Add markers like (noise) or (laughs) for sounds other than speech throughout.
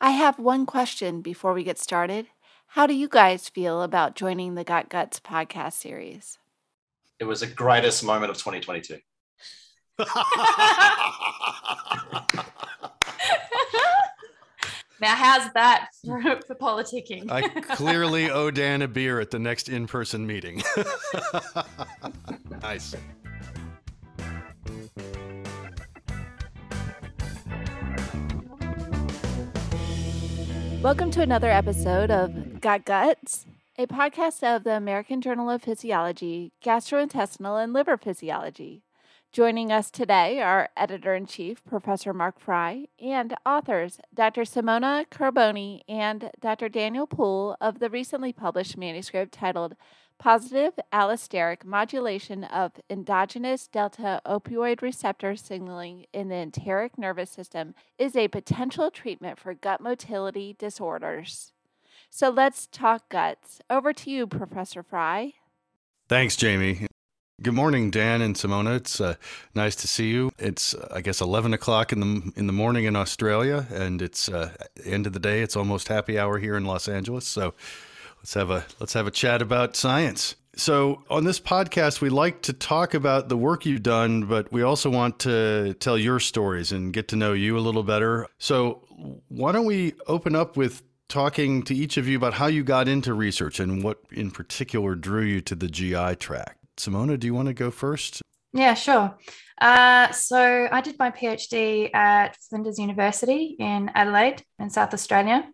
I have one question before we get started. How do you guys feel about joining the Got Guts podcast series? It was the greatest moment of 2022. Now, how's that for, for politicking? I clearly owe Dan a beer at the next in person meeting. (laughs) nice. Welcome to another episode of Got Guts, a podcast of the American Journal of Physiology, Gastrointestinal and Liver Physiology. Joining us today are Editor in Chief, Professor Mark Fry, and authors Dr. Simona Carbone and Dr. Daniel Poole of the recently published manuscript titled Positive Allosteric Modulation of Endogenous Delta Opioid Receptor Signaling in the Enteric Nervous System is a Potential Treatment for Gut Motility Disorders. So let's talk guts. Over to you, Professor Fry. Thanks, Jamie. Good morning, Dan and Simona. It's uh, nice to see you. It's uh, I guess eleven o'clock in the in the morning in Australia, and it's uh, end of the day. It's almost happy hour here in Los Angeles. So let's have a let's have a chat about science. So on this podcast, we like to talk about the work you've done, but we also want to tell your stories and get to know you a little better. So why don't we open up with talking to each of you about how you got into research and what in particular drew you to the GI track? Simona, do you want to go first? Yeah, sure. Uh, so I did my PhD at Flinders University in Adelaide in South Australia.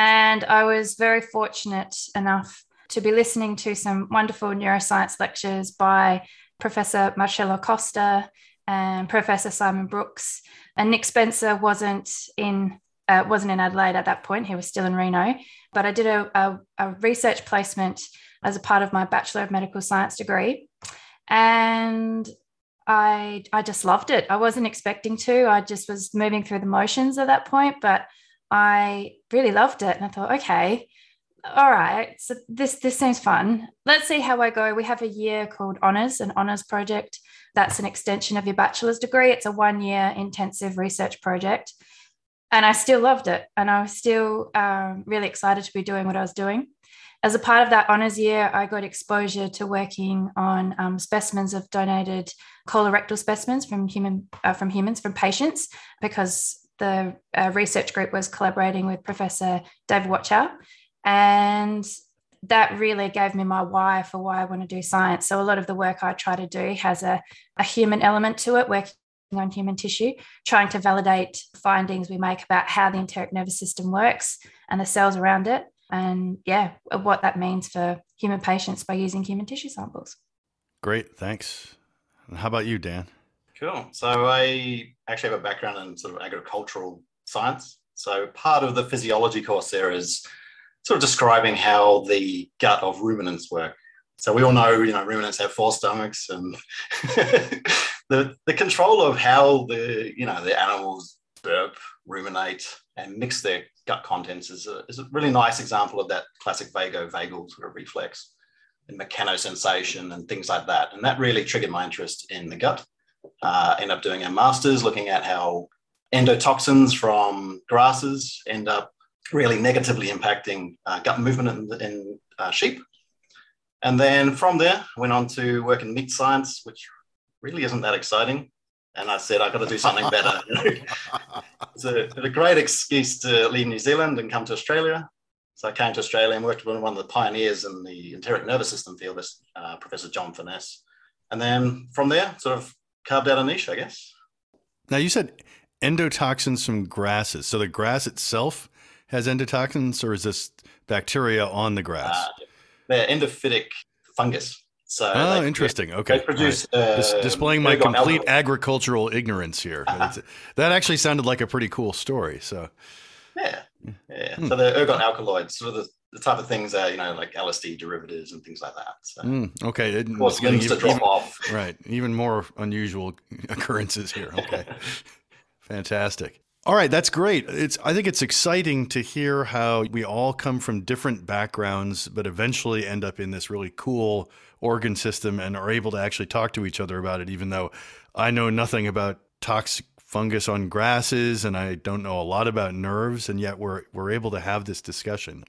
And I was very fortunate enough to be listening to some wonderful neuroscience lectures by Professor Marcello Costa and Professor Simon Brookes. And Nick Spencer wasn't in uh, wasn't in Adelaide at that point; he was still in Reno. But I did a, a, a research placement as a part of my Bachelor of Medical Science degree. And I, I just loved it. I wasn't expecting to. I just was moving through the motions at that point, but I really loved it. And I thought, okay, all right, so this this seems fun. Let's see how I go. We have a year called Honors, an Honors project. That's an extension of your bachelor's degree. It's a one year intensive research project. And I still loved it. And I was still um, really excited to be doing what I was doing as a part of that honours year, I got exposure to working on um, specimens of donated colorectal specimens from human uh, from humans from patients because the uh, research group was collaborating with Professor Dave Wattchow, and that really gave me my why for why I want to do science. So a lot of the work I try to do has a, a human element to it, working on human tissue, trying to validate findings we make about how the enteric nervous system works and the cells around it and yeah, what that means for human patients by using human tissue samples. Great, thanks. How about you, Dan? Cool. So I actually have a background in sort of agricultural science. So part of the physiology course there is sort of describing how the gut of ruminants work. So we all know, you know, ruminants have four stomachs, and (laughs) the the control of how the you know the animals burp, ruminate, and mix their gut contents is a, is a really nice example of that classic vago-vagal sort of reflex and mechanosensation and things like that. And that really triggered my interest in the gut. Uh, end up doing a master's looking at how endotoxins from grasses end up really negatively impacting uh, gut movement in, in uh, sheep. And then from there, went on to work in meat science, which really isn't that exciting and I said I've got to do something (laughs) better. it's, a, it's, a, great excuse to leave New Zealand and come to Australia. So I came to Australia and worked with one of the pioneers in the enteric nervous system field, uh, Professor John Furness. And then from there, sort of carved out a niche, I guess. Now you said endotoxins from grasses. So the grass itself has endotoxins, or is this bacteria on the grass? Uh, they're endophytic fungus. So oh, interesting. Okay, they produce right. uh, Dis- displaying my complete agricultural ignorance here. Uh-huh. That actually sounded like a pretty cool story. So yeah, yeah. Hmm. So the ergot alkaloids, sort of the, the, type of things that you know, like LSD derivatives and things like that. So mm, okay, it, of course, getting to drop even, off. Right, even more unusual (laughs) occurrences here. Okay, (laughs) fantastic. All right, that's great. It's I think it's exciting to hear how we all come from different backgrounds, but eventually end up in this really cool organ system and are able to actually talk to each other about it, even though I know nothing about toxic fungus on grasses and I don't know a lot about nerves, and yet we're we're able to have this discussion.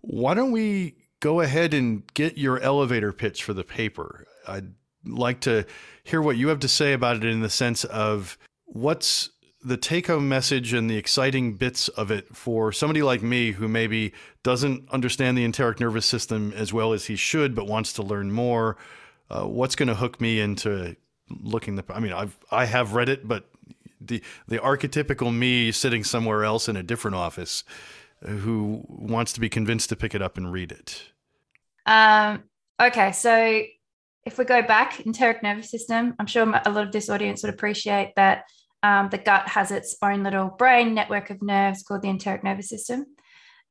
Why don't we go ahead and get your elevator pitch for the paper? I'd like to hear what you have to say about it in the sense of what's the take home message and the exciting bits of it for somebody like me who maybe doesn't understand the enteric nervous system as well as he should, but wants to learn more. Uh, what's going to hook me into looking the? I mean, I've I have read it, but the the archetypical me sitting somewhere else in a different office who wants to be convinced to pick it up and read it. Um, okay, so if we go back, enteric nervous system, I'm sure a lot of this audience would appreciate that um, the gut has its own little brain network of nerves called the enteric nervous system.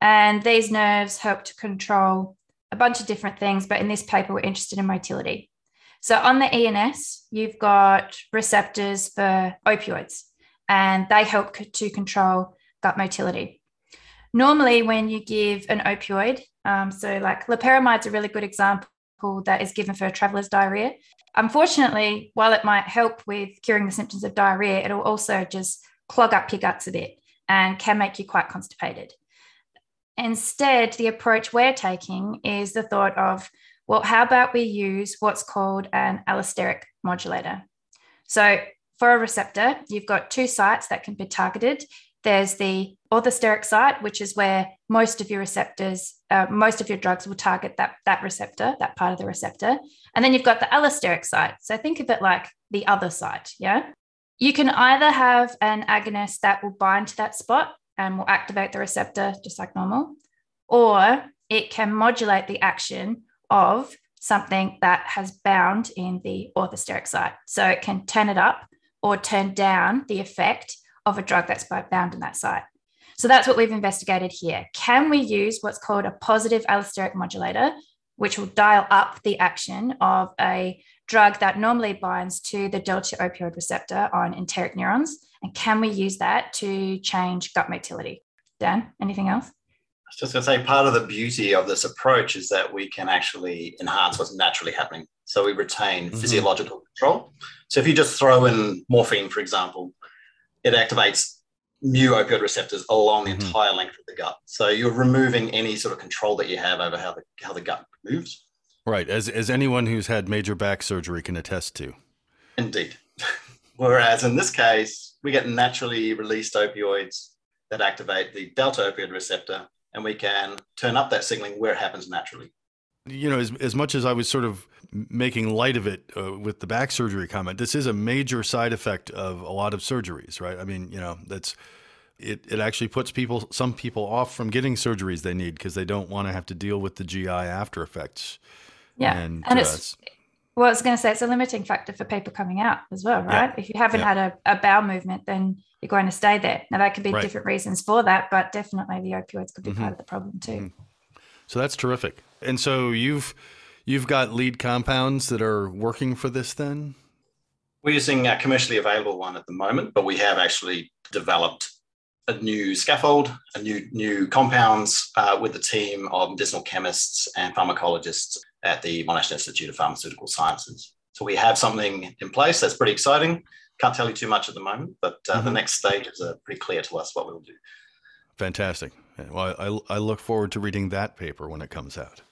And these nerves help to control a bunch of different things, but in this paper, we're interested in motility. So on the ENS, you've got receptors for opioids, and they help to control gut motility. Normally, when you give an opioid, um, so like loperamide is a really good example that is given for traveler's diarrhea. Unfortunately, while it might help with curing the symptoms of diarrhea, it'll also just clog up your guts a bit and can make you quite constipated. Instead, the approach we're taking is the thought of, well, how about we use what's called an allosteric modulator? So, for a receptor, you've got two sites that can be targeted. There's the orthosteric site, which is where most of your receptors, uh, most of your drugs will target that, that receptor, that part of the receptor. And then you've got the allosteric site. So think of it like the other site. Yeah. You can either have an agonist that will bind to that spot and will activate the receptor just like normal, or it can modulate the action of something that has bound in the orthosteric site. So it can turn it up or turn down the effect of a drug that's bound in that site. So that's what we've investigated here. Can we use what's called a positive allosteric modulator, which will dial up the action of a drug that normally binds to the delta opioid receptor on enteric neurons? And can we use that to change gut motility? Dan, anything else? I was just going to say part of the beauty of this approach is that we can actually enhance what's naturally happening. So we retain mm-hmm. physiological control. So if you just throw in morphine, for example, it activates mu opioid receptors along the mm-hmm. entire length of the gut. So you're removing any sort of control that you have over how the how the gut moves. Right, as as anyone who's had major back surgery can attest to. Indeed. (laughs) Whereas in this case, we get naturally released opioids that activate the delta opioid receptor, and we can turn up that signaling where it happens naturally. You know, as, as much as I was sort of making light of it uh, with the back surgery comment, this is a major side effect of a lot of surgeries, right? I mean, you know, that's it, it actually puts people some people off from getting surgeries they need because they don't want to have to deal with the GI after effects. Yeah, and, and uh, it's well, I was going to say it's a limiting factor for people coming out as well, right? Yeah. If you haven't yeah. had a, a bowel movement, then you're going to stay there. Now, that could be right. different reasons for that, but definitely the opioids could be mm-hmm. part of the problem too. Mm-hmm. So that's terrific. And so you've you've got lead compounds that are working for this then? We're using a commercially available one at the moment, but we have actually developed a new scaffold, a new new compounds uh, with a team of medicinal chemists and pharmacologists at the Monash Institute of Pharmaceutical Sciences. So we have something in place that's pretty exciting. Can't tell you too much at the moment, but uh, mm-hmm. the next stages are pretty clear to us what we'll do. Fantastic. Well, I, I look forward to reading that paper when it comes out.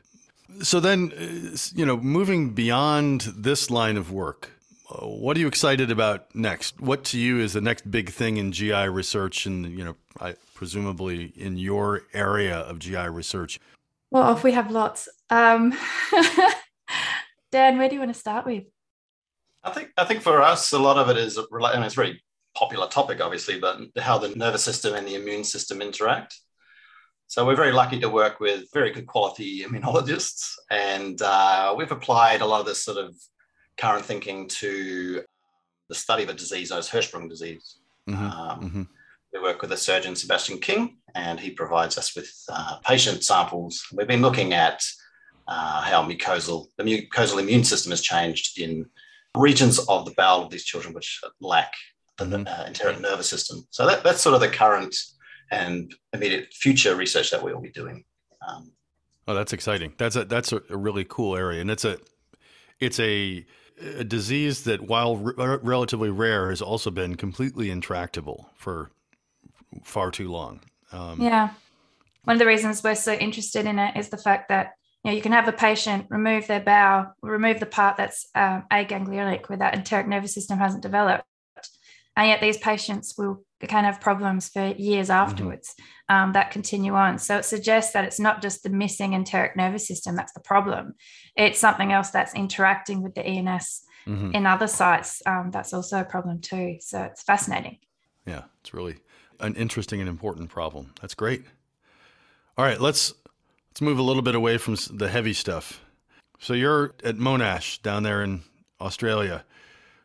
So then, uh, you know, moving beyond this line of work, uh, what are you excited about next? What to you is the next big thing in GI research, and you know, I, presumably in your area of GI research? Well, we have lots. Um, (laughs) Dan, where do you want to start with? I think I think for us, a lot of it is, and it's a very popular topic, obviously, but how the nervous system and the immune system interact. So we're very lucky to work with very good quality immunologists, and uh, we've applied a lot of this sort of current thinking to the study of a disease known as Hirschsprung disease. Mm-hmm. Um, mm-hmm. We work with a surgeon, Sebastian King, and he provides us with uh, patient samples. We've been looking at uh, how mucosal the mucosal immune system has changed in regions of the bowel of these children which lack the mm-hmm. uh, enteric nervous system. So that, that's sort of the current and immediate future research that we will be doing. Um, oh, that's exciting. That's a that's a, a really cool area, and it's a it's a a disease that, while r- relatively rare, has also been completely intractable for far too long. Um, yeah. One of the reasons we're so interested in it is the fact that you know you can have a patient remove their bowel, remove the part that's um, aganglionic, where that enteric nervous system hasn't developed, and yet these patients will can have problems for years mm-hmm. afterwards mm-hmm. um, that continue on. So it suggests that it's not just the missing enteric nervous system that's the problem; it's something else that's interacting with the ENS mm-hmm. in other sites. Um, that's also a problem too. So it's fascinating. Yeah, it's really an interesting and important problem. That's great. All right, let's let's move a little bit away from the heavy stuff. So you're at Monash down there in Australia.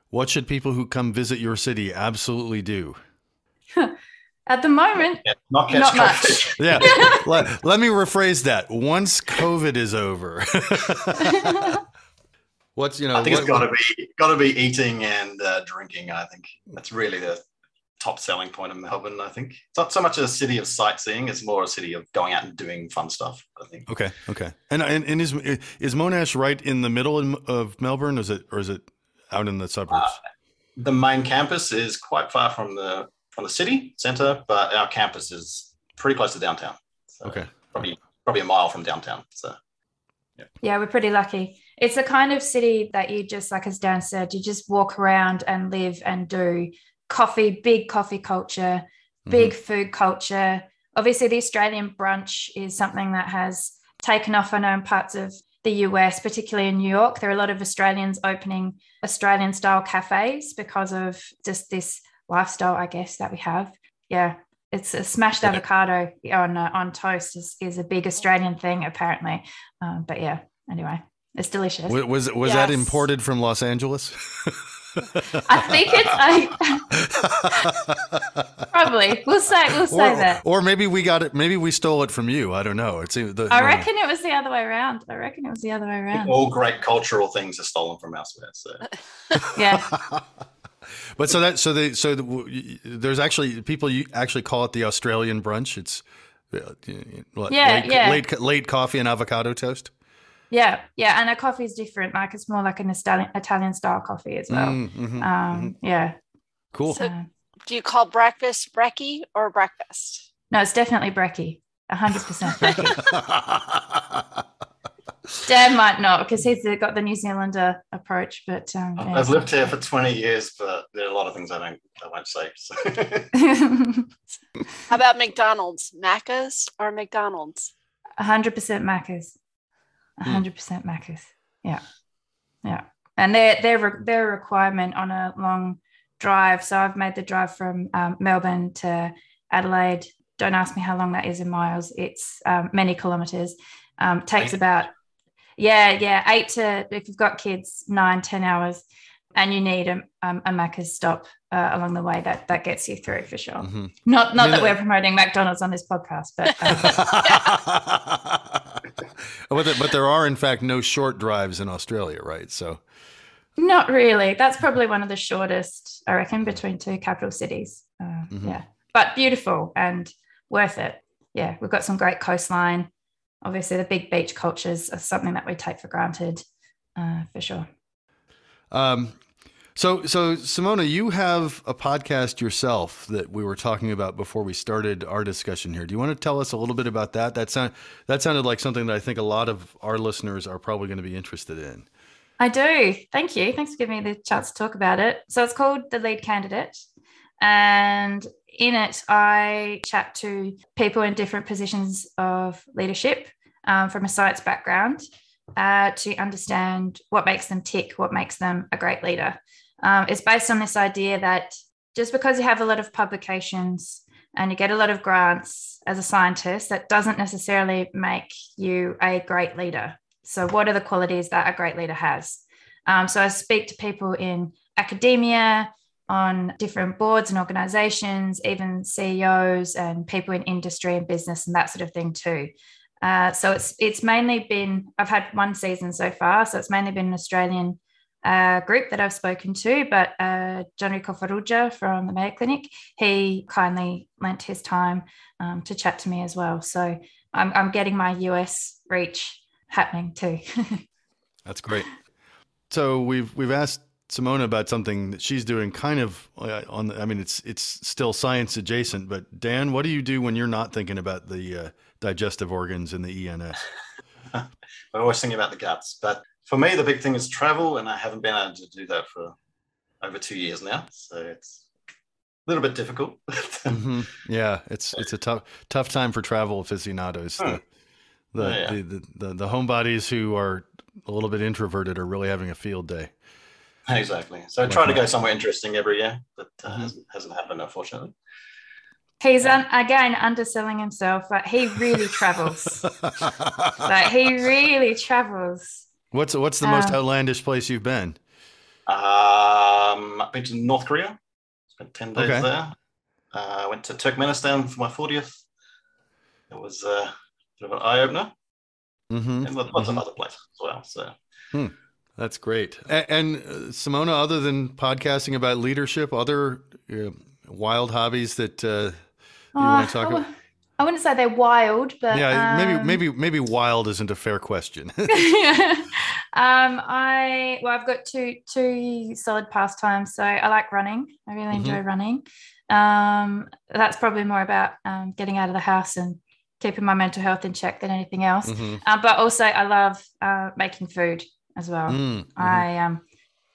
What should people who come visit your city absolutely do? At the moment, yeah, not, not much. (laughs) yeah. (laughs) let, let me rephrase that. Once COVID is over, (laughs) what's you know? I think what, it's got to be got to be eating and uh, drinking. I think that's really the top selling point of Melbourne. I think it's not so much a city of sightseeing; it's more a city of going out and doing fun stuff. I think. Okay. Okay. And and, and is is Monash right in the middle of Melbourne? Or is it or is it out in the suburbs? Uh, the main campus is quite far from the from the city center, but our campus is pretty close to downtown. So okay. Probably probably a mile from downtown. So yeah. yeah, we're pretty lucky. It's the kind of city that you just like as Dan said, you just walk around and live and do coffee, big coffee culture, big mm-hmm. food culture. Obviously, the Australian brunch is something that has taken off. I know in parts of the US, particularly in New York, there are a lot of Australians opening Australian style cafes because of just this lifestyle, I guess, that we have. Yeah, it's a smashed avocado on uh, on toast is, is a big Australian thing apparently. Um, but yeah, anyway, it's delicious. Was was, was yes. that imported from Los Angeles? I think it's I (laughs) probably we'll say we'll say or, that. Or maybe we got it. Maybe we stole it from you. I don't know. It's the, I reckon know. it was the other way around. I reckon it was the other way around. All great cultural things are stolen from elsewhere. So yeah. (laughs) but so that so they so the, there's actually people you actually call it the Australian brunch. It's uh, what, yeah, late, yeah. late late coffee and avocado toast. Yeah, yeah, and a coffee is different. Like it's more like an Italian Italian style coffee as well. Mm, mm-hmm, um, mm-hmm. Yeah. Cool. So, do you call breakfast brekkie or breakfast? No, it's definitely brekkie. hundred percent brekkie. (laughs) Dan might not because he's got the New Zealander approach, but um, yeah. I've lived here for twenty years, but there are a lot of things I don't, I won't say. So. (laughs) How about McDonald's, Macca's or McDonald's? hundred percent Macca's. Hmm. hundred percent Macca's. Yeah, yeah, and their their their requirement on a long drive. So I've made the drive from um, Melbourne to Adelaide. Don't ask me how long that is in miles. It's um, many kilometers. Um, takes about yeah yeah eight to if you've got kids nine ten hours, and you need a, um, a Macca's stop uh, along the way. That that gets you through for sure. Mm-hmm. Not not that we're promoting McDonald's on this podcast, but. (laughs) Um, but, but there are, in fact, no short drives in Australia, right? So, not really. That's probably one of the shortest, I reckon, between two capital cities. Uh, mm-hmm. Yeah, but beautiful and worth it. Yeah, we've got some great coastline. Obviously, the big beach cultures are something that we take for granted, uh, for sure. Um, so, so Simona, you have a podcast yourself that we were talking about before we started our discussion here. Do you want to tell us a little bit about that? That sound that sounded like something that I think a lot of our listeners are probably going to be interested in. I do. Thank you. Thanks for giving me the chance to talk about it. So it's called The Lead Candidate, and in it, I chat to people in different positions of leadership um, from a science background uh, to understand what makes them tick, what makes them a great leader. Um, it's based on this idea that just because you have a lot of publications and you get a lot of grants as a scientist, that doesn't necessarily make you a great leader. So, what are the qualities that a great leader has? Um, so, I speak to people in academia, on different boards and organizations, even CEOs and people in industry and business and that sort of thing too. Uh, so it's it's mainly been I've had one season so far, so it's mainly been an Australian uh, group that I've spoken to, but uh, Gianrico Farrugia from the Mayo Clinic, he kindly lent his time um, to chat to me as well. So I'm, I'm getting my US reach happening too. (laughs) That's great. So we've we've asked Simona about something that she's doing, kind of uh, on. The, I mean, it's it's still science adjacent. But Dan, what do you do when you're not thinking about the uh, digestive organs and the ENS? I'm (laughs) always thinking about the guts, but for me, the big thing is travel, and I haven't been able to do that for over two years now. So it's a little bit difficult. (laughs) mm-hmm. Yeah, it's it's a tough tough time for travel aficionados. The, the, oh, yeah. the, the, the, the homebodies who are a little bit introverted are really having a field day. (laughs) Exactly. So I try to go somewhere interesting every year, but uh, mm-hmm. hasn't, hasn't happened, unfortunately. He's un- again underselling himself, but he really travels. (laughs) like he really travels. What's what's the most um, outlandish place you've been? Um, I've been to North Korea. Spent ten days okay. there. Uh, I went to Turkmenistan for my fortieth. It was uh, a bit of an eye opener. Mm-hmm. And lots mm-hmm. of other places as well. So. Hmm. That's great. And, and uh, Simona, other than podcasting about leadership, other uh, wild hobbies that uh, you uh, want to talk about? I wouldn't say they're wild, but yeah, um, maybe maybe maybe wild isn't a fair question. (laughs) (laughs) um, I well, I've got two two solid pastimes. So I like running. I really enjoy mm-hmm. running. Um, that's probably more about um, getting out of the house and keeping my mental health in check than anything else. Mm-hmm. Uh, but also, I love uh, making food as well. Mm-hmm. I um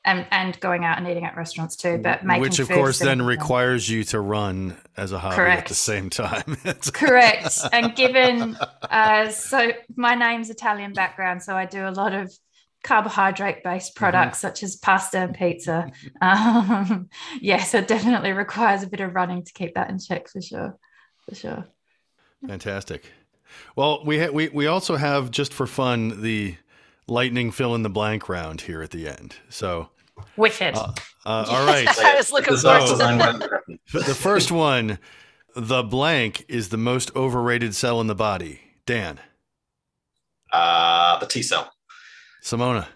and and going out and eating at restaurants too, but making which of course then requires you to run as a hobby Correct. at the same time. (laughs) Correct. And given (laughs) uh, so my name's Italian background, so I do a lot of carbohydrate based mm-hmm. products mm-hmm. such as pasta and pizza. (laughs) Um, yeah, so it definitely requires a bit of running to keep that in check for sure. For sure. Fantastic. Well, we ha- we we also have just for fun the lightning fill in the blank round here at the end. So wicked. Uh, uh, (laughs) all right. I was looking forward to that. (laughs) The first one, the blank is the most overrated cell in the body. Dan. Uh, the T cell. Simona.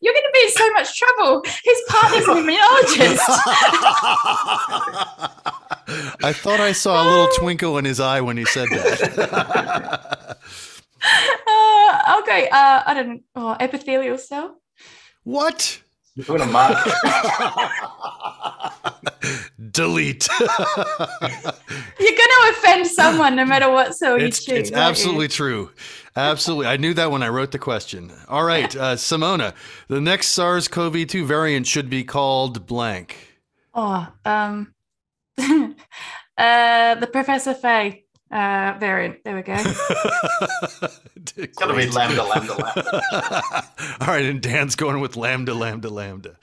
You're going to be in so much trouble. His partner's an immunologist. (laughs) I thought I saw a little twinkle in his eye when he said that. Uh, okay, uh, I don't know. Oh, epithelial cell. What? You're doing a mark. (laughs) Delete. (laughs) You're going to offend someone no matter what cell it's, you choose. It's absolutely you? true. Absolutely. I knew that when I wrote the question. All right, uh, Simona, the next SARS CoV 2 variant should be called blank. Oh, um, (laughs) uh, the Professor Fay uh, variant. There we go. (laughs) it's got to be lambda, lambda, lambda. (laughs) All right, and Dan's going with lambda, lambda, lambda.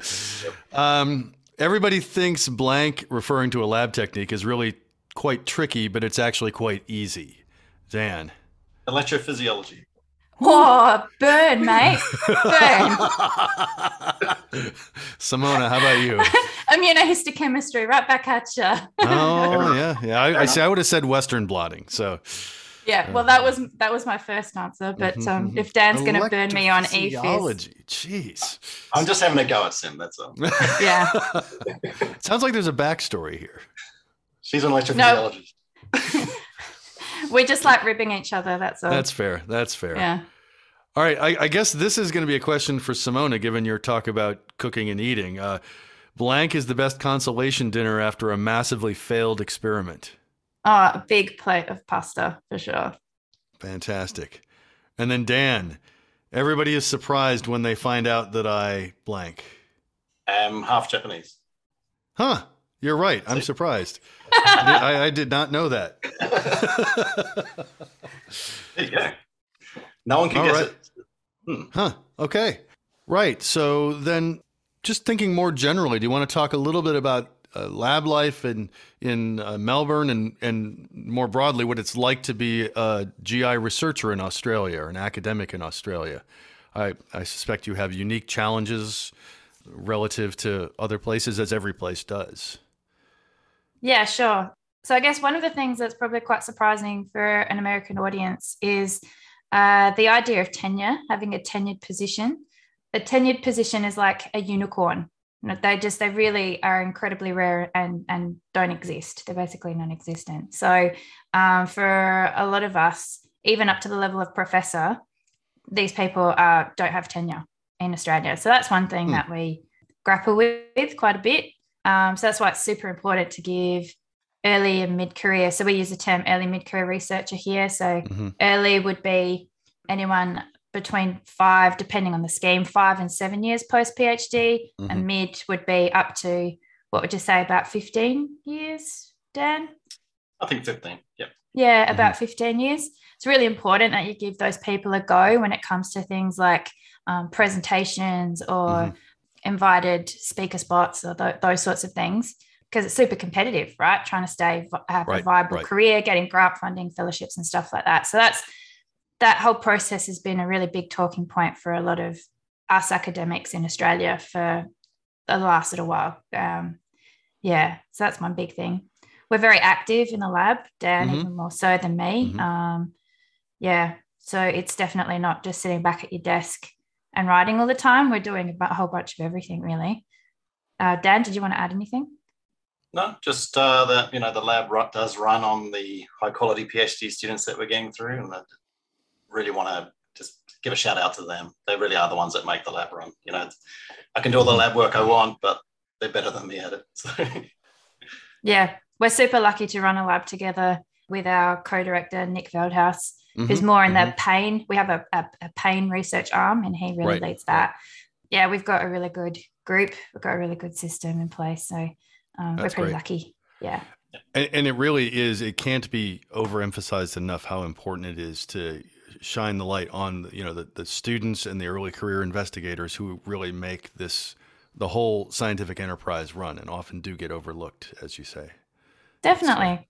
Um, everybody thinks blank, referring to a lab technique, is really quite tricky, but it's actually quite easy. Dan. Electrophysiology. Oh, burn, mate. Burn. (laughs) Simona, how about you? (laughs) Immunohistochemistry, right back at you. oh, yeah. Yeah. I, I, see. I would have said Western blotting. So. Yeah, well, that was that was my first answer. But mm-hmm, um, mm-hmm. if Dan's going to burn me on EPhys, jeez, I'm just having a go at Sim. That's all. (laughs) yeah. Sounds like there's a backstory here. She's an electrophysiologist. No (laughs) we just like ribbing each other. That's all. That's fair. That's fair. Yeah. All right. I, I guess this is going to be a question for Simona, given your talk about cooking and eating. Uh, blank is the best consolation dinner after a massively failed experiment. Oh, a big plate of pasta for sure. Fantastic. And then Dan, everybody is surprised when they find out that I blank. Um, half Japanese. Huh. You're right. I'm surprised. (laughs) I, I, did not know that. there you go. No one can All guess right. it. Hmm. Huh. Okay. Right. So then, just thinking more generally, do you want to talk a little bit about uh, lab life in in uh, Melbourne and and more broadly what it's like to be a GI researcher in Australia or an academic in Australia? I I suspect you have unique challenges relative to other places, as every place does. Yeah, sure. So I guess one of the things that's probably quite surprising for an American audience is uh, the idea of tenure, having a tenured position. A tenured position is like a unicorn. They just they really are incredibly rare and and don't exist. They're basically non-existent. So um, for a lot of us, even up to the level of professor, these people uh, don't have tenure in Australia. So that's one thing Hmm. that we grapple with quite a bit. Um, so that's why it's super important to give early and mid career. So we use the term early mid career researcher here. So hmm early would be anyone between five, depending on the scheme, five and seven years post PhD, Mhm. and mid would be up to what would you say about 15 years, Dan? I think 15. Yep. Yeah, Mhm. about 15 years. It's really important that you give those people a go when it comes to things like um, presentations or Mhm. Invited speaker spots or th- those sorts of things because it's super competitive, right? Trying to stay have a viable right. career, getting grant funding, fellowships, and stuff like that. So that's that whole process has been a really big talking point for a lot of us academics in Australia for the last little while. Um, yeah, so that's one big thing. We're very active in the lab, Dan, Mhm. even more so than me. Mhm. Um, yeah, so it's definitely not just sitting back at your desk and writing all the time. We're doing a whole bunch of everything, really. Uh, Dan, did you want to add anything? No, just uh, that you know the lab does run on the high quality PhD students that we're getting through, and I really want to just give a shout out to them. They really are the ones that make the lab run. You know, I can do all the lab work I want, but they're better than me at it. So (laughs) Yeah, we're super lucky to run a lab together with our co-director Nick Veldhuis, who's Mhm. more in Mhm. the pain. We have a, a, a pain research arm, and he really Right, leads that. Yeah, we've got a really good group. We've got a really good system in place, so um, we're pretty great. lucky. Yeah, And, and it really is. It can't be overemphasized enough how important it is to shine the light on you know the, the students and the early career investigators who really make this the whole scientific enterprise run and often do get overlooked, as you say. definitely.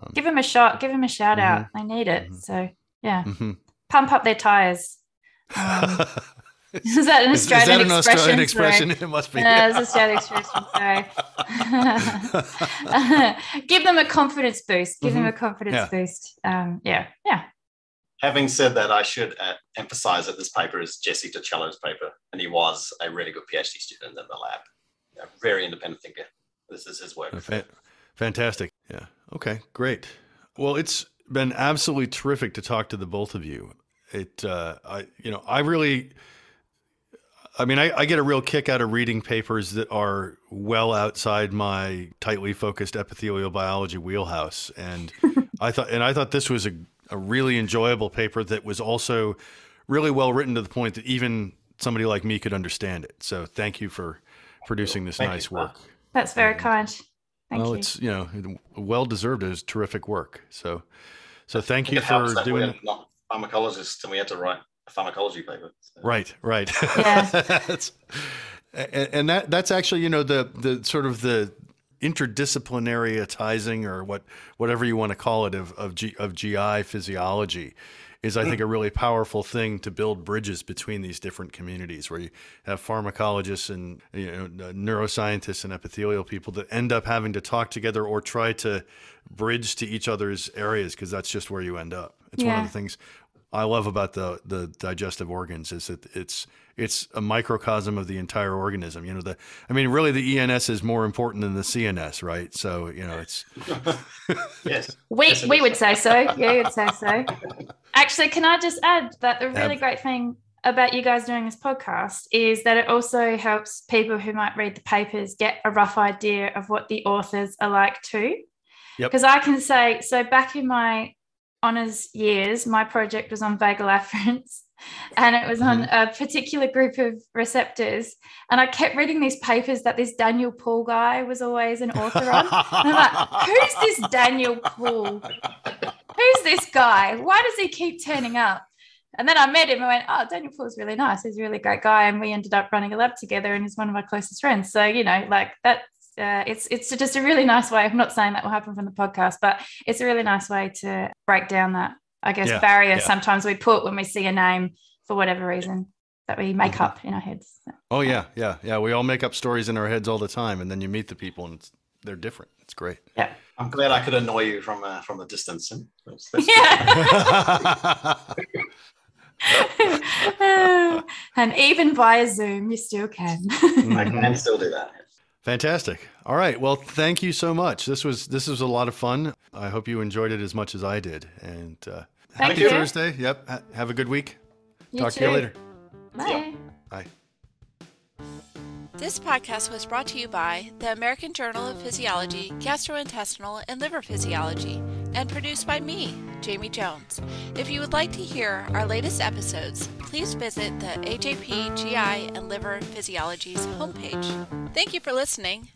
Um, give them a shot. Give them a shout out. Mhm. They need it. Mhm. So yeah, Mhm. pump up their tires. Um, (laughs) is that an Is- is Australian that an expression? Australian expression? (laughs) It must be. Yeah, it's an Australian expression. Sorry. (laughs) Give them a confidence boost. Give them a confidence Mm-hmm. Yeah. boost. Um, yeah, yeah. having said that, I should uh, emphasize that this paper is Jesse DiCello's paper, and he was a really good PhD student in the lab. A very independent thinker. This is his work. Fa- Fantastic. Yeah. Okay. Great. Well, it's been absolutely terrific to talk to the both of you. It, uh, I, you know, I really, I mean, I, I get a real kick out of reading papers that are well outside my tightly focused epithelial biology wheelhouse, and (laughs) I thought, and I thought this was a, a really enjoyable paper that was also really well written to the point that even somebody like me could understand it. So, thank you for producing this Thank you. nice work. That's very And- kind. Thank well, you. it's you know well deserved. It is terrific work. So, so thank I you for doing. we're not pharmacologists and we had to write a pharmacology paper. So. Right, right. Yeah. (laughs) That's- and, and that that's actually you know the the sort of the interdisciplinariatizing or what whatever you want to call it of of, G, of GI physiology is I think a really powerful thing to build bridges between these different communities where you have pharmacologists and you know uh, neuroscientists and epithelial people that end up having to talk together or try to bridge to each other's areas because that's just where you end up. It's one of the things I love about the the digestive organs is that it's it's a microcosm of the entire organism. You know, the I mean, really, the ENS is more important than the CNS, right? So you know, it's (laughs) yes. We, Yes, we is. would say so. Yeah, we would say so. Actually, can I just add that the really Ab- great thing about you guys doing this podcast is that it also helps people who might read the papers get a rough idea of what the authors are like too. Yep. Because I can say, so back in my honors years, my project was on vagal afferents (laughs) and it was on mm-hmm. a particular group of receptors. And I kept reading these papers that this Daniel Poole guy was always an author on. And I'm like, who's this Daniel Poole? Who's this guy? Why does he keep turning up? And then I met him and went, oh, Daniel Poole's really nice. He's a really great guy. And we ended up running a lab together and he's one of my closest friends. So, you know, like that's, uh, it's, it's just a really nice way. I'm not saying that will happen from the podcast, but it's a really nice way to break down that, I guess, Yeah, barrier yeah. sometimes we put when we see a name for whatever reason that we make Mhm. up in our heads. So, oh yeah, yeah, yeah. We all make up stories in our heads all the time, and then you meet the people, and it's, they're different. It's great. yeah. I'm glad I could annoy you from uh, from the distance. And that's- that's- (laughs) Yeah. (laughs) and even via Zoom, you still can. I can still do that. (laughs) Fantastic. All right. Well, thank you so much. This was this was a lot of fun. I hope you enjoyed it as much as I did. And uh, Thank happy you. Thursday. Yep. Ha- have a good week. You Talk to you later. Bye. Bye. This podcast was brought to you by the American Journal of Physiology, Gastrointestinal and Liver Physiology, and produced by me, Jamie Jones. If you would like to hear our latest episodes, please visit the AJP GI and Liver Physiology's homepage. Thank you for listening.